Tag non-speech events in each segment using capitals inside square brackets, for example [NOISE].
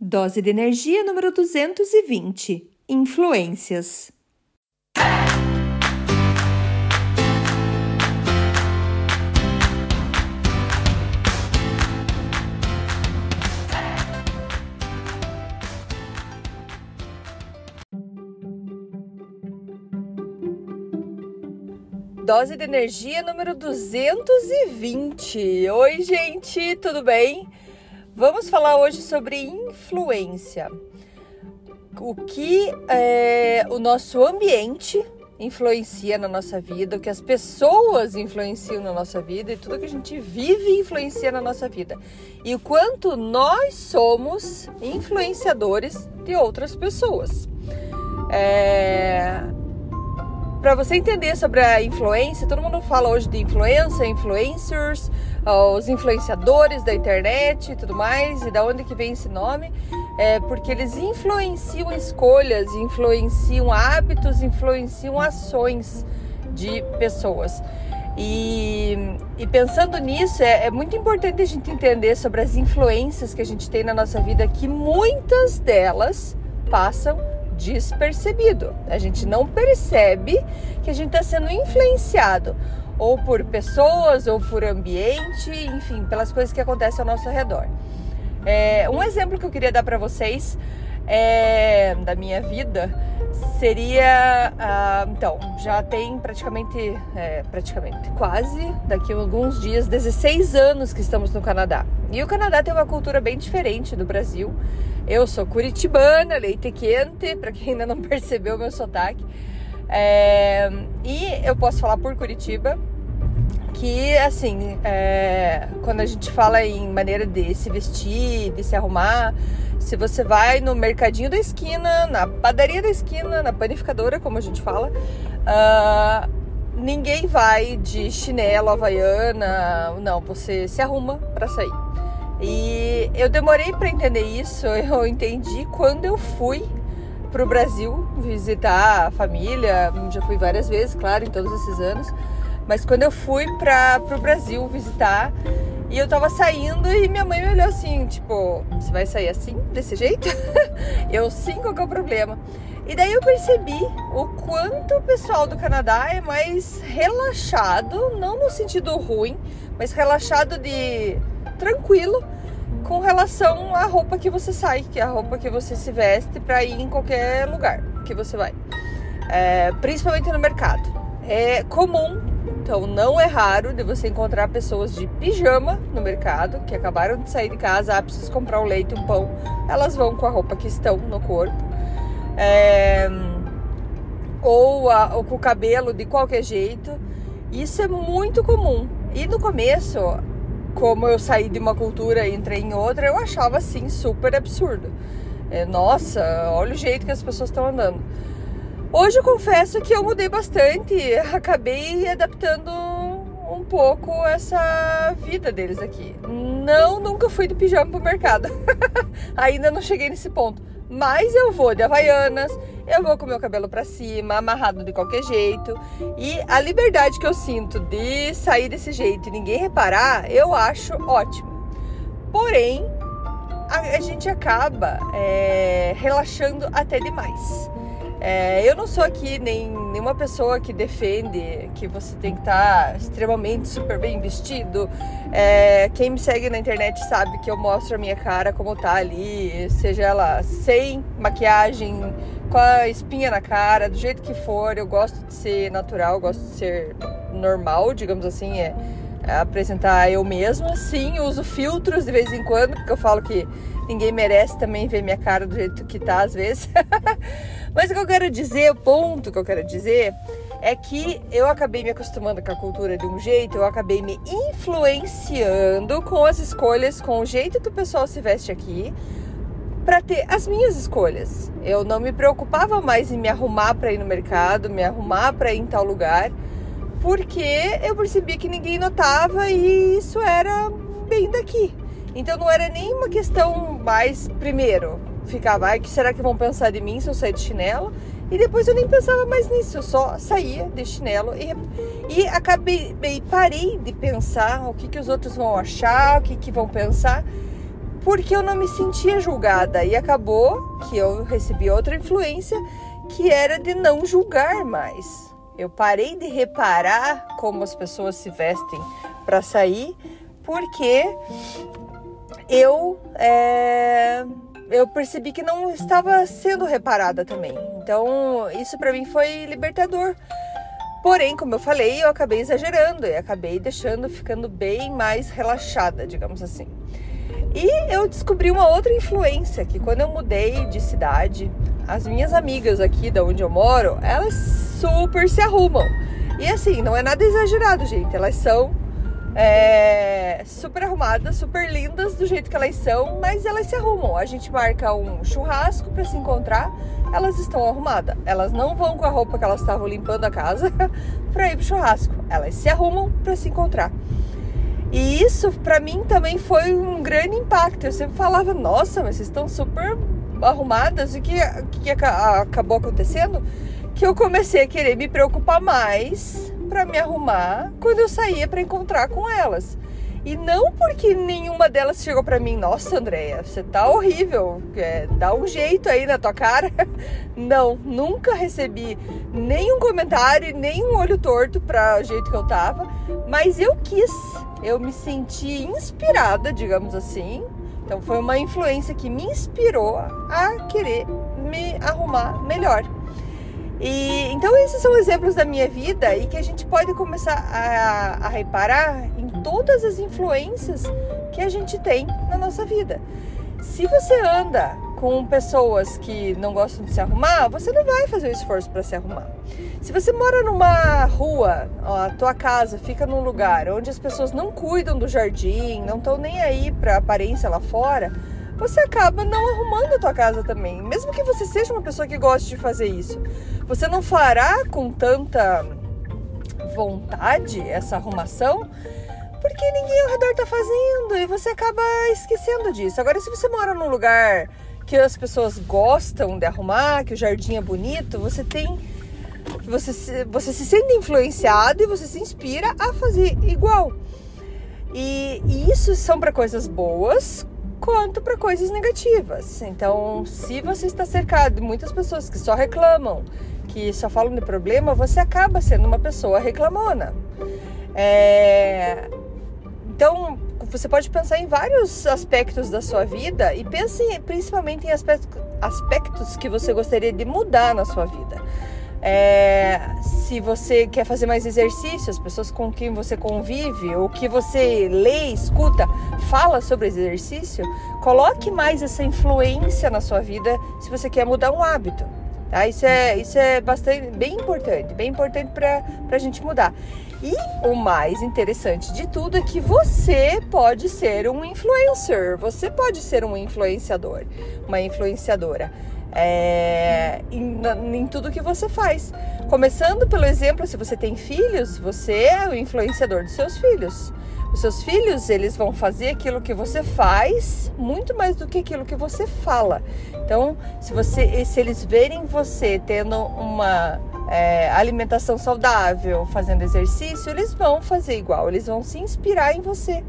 Dose de energia número 220. Influências. Dose de energia número 220. Oi, gente, tudo bem? Vamos falar hoje sobre influência. O que é, o nosso ambiente influencia na nossa vida, o que as pessoas influenciam na nossa vida e tudo que a gente vive influencia na nossa vida. E o quanto nós somos influenciadores de outras pessoas. É, para você entender sobre a influência, todo mundo fala hoje de influência, influencers, os influenciadores da internet e tudo mais, e da onde que vem esse nome? É porque eles influenciam escolhas, influenciam hábitos, influenciam ações de pessoas. E, e pensando nisso, é, é muito importante a gente entender sobre as influências que a gente tem na nossa vida, que muitas delas passam despercebido. A gente não percebe que a gente está sendo influenciado ou por pessoas, ou por ambiente, enfim, pelas coisas que acontecem ao nosso redor. É, um exemplo que eu queria dar para vocês é, da minha vida seria ah, então já tem praticamente é, praticamente quase daqui a alguns dias 16 anos que estamos no Canadá. E o Canadá tem uma cultura bem diferente do Brasil. Eu sou curitibana leite quente para quem ainda não [LAUGHS] percebeu meu sotaque é, e eu posso falar por Curitiba que assim é, quando a gente fala em maneira de se vestir de se arrumar se você vai no mercadinho da esquina, na padaria da esquina, na panificadora, como a gente fala, uh, ninguém vai de chinelo, havaiana, não, você se arruma para sair. E eu demorei para entender isso, [LAUGHS] eu entendi quando eu fui para o Brasil visitar a família, já fui várias vezes, claro, em todos esses anos, mas quando eu fui para o Brasil visitar, e eu tava saindo e minha mãe me olhou assim, tipo, você vai sair assim, desse jeito? [LAUGHS] eu sim, qual que é o problema? E daí eu percebi o quanto o pessoal do Canadá é mais relaxado, não no sentido ruim, mas relaxado de tranquilo com relação à roupa que você sai, que é a roupa que você se veste para ir em qualquer lugar que você vai, é, principalmente no mercado. É comum então não é raro de você encontrar pessoas de pijama no mercado que acabaram de sair de casa, ah, comprar um leite, um pão, elas vão com a roupa que estão no corpo. É... Ou, a, ou com o cabelo de qualquer jeito. Isso é muito comum. E no começo, como eu saí de uma cultura e entrei em outra, eu achava assim super absurdo. É, nossa, olha o jeito que as pessoas estão andando. Hoje eu confesso que eu mudei bastante, [LAUGHS] acabei adaptando um pouco essa vida deles aqui. Não, nunca fui de pijama pro mercado. [LAUGHS] Ainda não cheguei nesse ponto. Mas eu vou de havaianas, eu vou com meu cabelo para cima, amarrado de qualquer jeito. E a liberdade que eu sinto de sair desse jeito e ninguém reparar, eu acho ótimo. Porém, a, gente acaba é, relaxando até demais. É, eu não sou aqui nem nenhuma pessoa que defende que você tem que estar tá extremamente super bem vestido. É, quem me segue na internet sabe que eu mostro a minha cara como tá ali, seja ela sem maquiagem, com a espinha na cara, do jeito que for. Eu gosto de ser natural, gosto de ser normal, digamos assim, é, é apresentar eu mesma. Sim, uso filtros de vez em quando, porque eu falo que ninguém merece também ver minha cara do jeito que tá às vezes. [LAUGHS] Mas o que eu quero dizer, o ponto que eu quero dizer é que eu acabei me acostumando com a cultura de um jeito, eu acabei me influenciando com as escolhas, com o jeito que o pessoal se veste aqui, para ter as minhas escolhas. Eu não me preocupava mais em me arrumar para ir no mercado, me arrumar para ir em tal lugar, porque eu percebia que ninguém notava e isso era bem daqui. Então não era nem uma questão mais primeiro ficava, ai, que será que vão pensar de mim se eu sair de chinelo? E depois eu nem pensava mais nisso, eu só saía de chinelo e, e acabei, parei de pensar o que, que os outros vão achar, o que, que vão pensar, porque eu não me sentia julgada e acabou que eu recebi outra influência que era de não julgar mais. Eu parei de reparar como as pessoas se vestem para sair, porque eu é, eu percebi que não estava sendo reparada também. Então isso para mim foi libertador. Porém, como eu falei, eu acabei exagerando e acabei deixando ficando bem mais relaxada, digamos assim. E eu descobri uma outra influência que quando eu mudei de cidade, as minhas amigas aqui da onde eu moro, elas super se arrumam. E assim, não é nada exagerado, gente. Elas são é, super arrumadas, super lindas do jeito que elas são, mas elas se arrumam. A gente marca um churrasco para se encontrar, elas estão arrumadas. Elas não vão com a roupa que elas estavam limpando a casa [LAUGHS] para ir pro churrasco. Elas se arrumam para se encontrar. E isso para mim também foi um grande impacto. Eu sempre falava, nossa, mas vocês estão super arrumadas. E o que, que acabou acontecendo? Que eu comecei a querer me preocupar mais para me arrumar quando eu saía para encontrar com elas. E não porque nenhuma delas chegou para mim, nossa, Andréia, você tá horrível, é, dá um jeito aí na tua cara. [LAUGHS] Não, nunca recebi nenhum comentário, nem um olho torto para o jeito que eu tava, mas eu quis eu me senti inspirada, digamos assim. Então foi uma influência que me inspirou a querer me arrumar melhor. E então esses são exemplos da minha vida e que a gente pode começar a, a reparar em todas as influências que a gente tem na nossa vida. Se você anda com pessoas que não gostam de se arrumar, você não vai fazer o esforço para se arrumar. Se você mora numa rua, a tua casa fica num lugar onde as pessoas não cuidam do jardim, não estão nem aí para aparência lá fora, você acaba não arrumando a tua casa também. Mesmo que você seja uma pessoa que goste de fazer isso, você não fará com tanta vontade essa arrumação porque ninguém ao redor tá fazendo e você acaba esquecendo disso. Agora, se você mora num lugar que as pessoas gostam de arrumar, que o jardim é bonito, você tem. Você se, você se sente influenciado e você se inspira a fazer igual. E, e isso são para coisas boas quanto para coisas negativas. Então, se você está cercado de muitas pessoas que só reclamam, que só falam de problema, você acaba sendo uma pessoa reclamona. É... Então, você pode pensar em vários aspectos da sua vida e pense principalmente em aspectos, aspectos que você gostaria de mudar na sua vida. É, se você quer fazer mais exercício, as pessoas com quem você convive, ou que você lê, escuta, fala sobre exercício, coloque mais essa influência na sua vida se você quer mudar um hábito. Tá? Isso é, isso é bastante, bem importante, bem importante para a gente mudar. E o mais interessante de tudo é que você pode ser um influencer, você pode ser um influenciador, uma influenciadora. É, em, em, tudo que você faz. Começando pelo exemplo, se você tem filhos, você é o influenciador dos seus filhos. Os seus filhos, eles vão fazer aquilo que você faz muito mais do que aquilo que você fala. Então, se você, se eles verem você tendo uma é, alimentação saudável, fazendo exercício, eles vão fazer igual, eles vão se inspirar em você.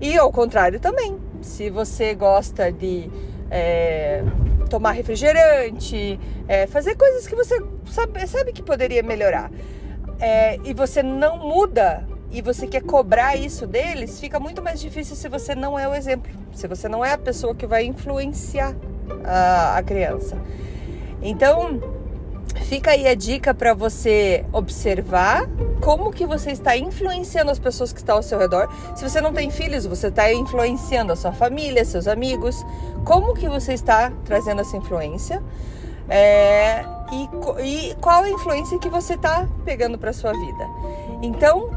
E ao contrário também, se você gosta de é, tomar refrigerante, é, fazer coisas que você sabe, sabe que poderia melhorar, é, e você não muda e você quer cobrar isso deles, fica muito mais difícil se você não é o exemplo, se você não é a pessoa que vai influenciar a, a criança. Então, Fica aí a dica para você observar como que você está influenciando as pessoas que estão ao seu redor. Se você não tem filhos, você está influenciando a sua família, seus amigos. Como que você está trazendo essa influência? É, e, e qual a influência que você está pegando para sua vida? Então,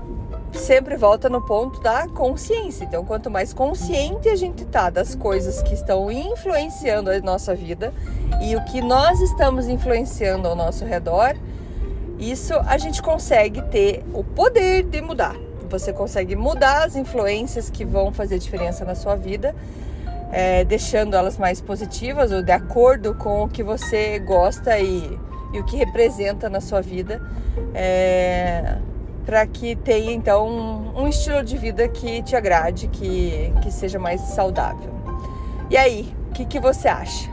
sempre volta no ponto da consciência. Então, quanto mais consciente a gente tá das coisas que estão influenciando a nossa vida e o que nós estamos influenciando ao nosso redor, isso a gente consegue ter o poder de mudar. Você consegue mudar as influências que vão fazer diferença na sua vida, é, deixando elas mais positivas ou de acordo com o que você gosta e, e o que representa na sua vida. É, para que tenha então um, um, estilo de vida que te agrade, que, que seja mais saudável. E aí, o que, que você acha?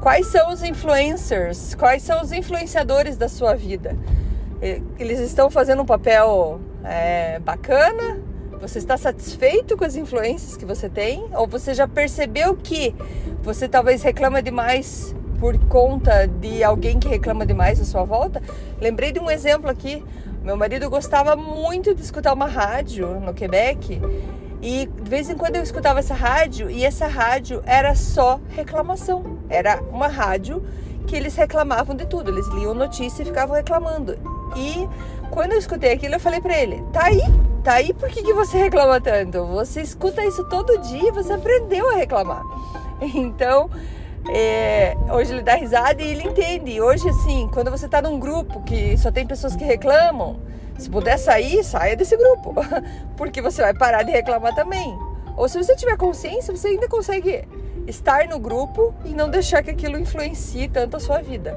Quais são os influencers? Quais são os influenciadores da sua vida? Eles estão fazendo um papel é, bacana? Você está satisfeito com as influências que você tem? Ou você já percebeu que você talvez reclama demais por conta de alguém que reclama demais à sua volta? Lembrei de um exemplo aqui. Meu marido gostava muito de escutar uma rádio no Quebec e de vez em quando eu escutava essa rádio e essa rádio era só reclamação. Era uma rádio que eles reclamavam de tudo. Eles liam notícia e ficavam reclamando. E quando eu escutei aquilo, eu falei para ele: tá aí, tá aí, por que, que você reclama tanto? Você escuta isso todo dia, você aprendeu a reclamar. [LAUGHS] Então, é, hoje ele dá risada e ele entende. Hoje, assim, quando você tá num grupo que só tem pessoas que reclamam, se puder sair, saia desse grupo, [LAUGHS] porque você vai parar de reclamar também. Ou se você tiver consciência, você ainda consegue estar no grupo e não deixar que aquilo influencie tanto a sua vida.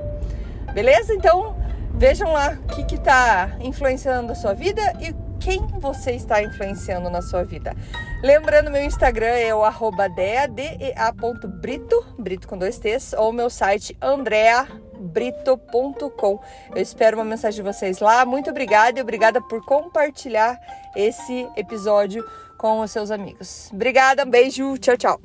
Beleza? Então, vejam lá o que está influenciando a sua vida e quem você está influenciando na sua vida. Lembrando, meu Instagram é o arroba dea.brito, brito com dois T's, ou meu site andreabrito.com. Eu espero uma mensagem de vocês lá. Muito obrigada e obrigada por compartilhar esse episódio com os seus amigos. Obrigada, um beijo, tchau, tchau.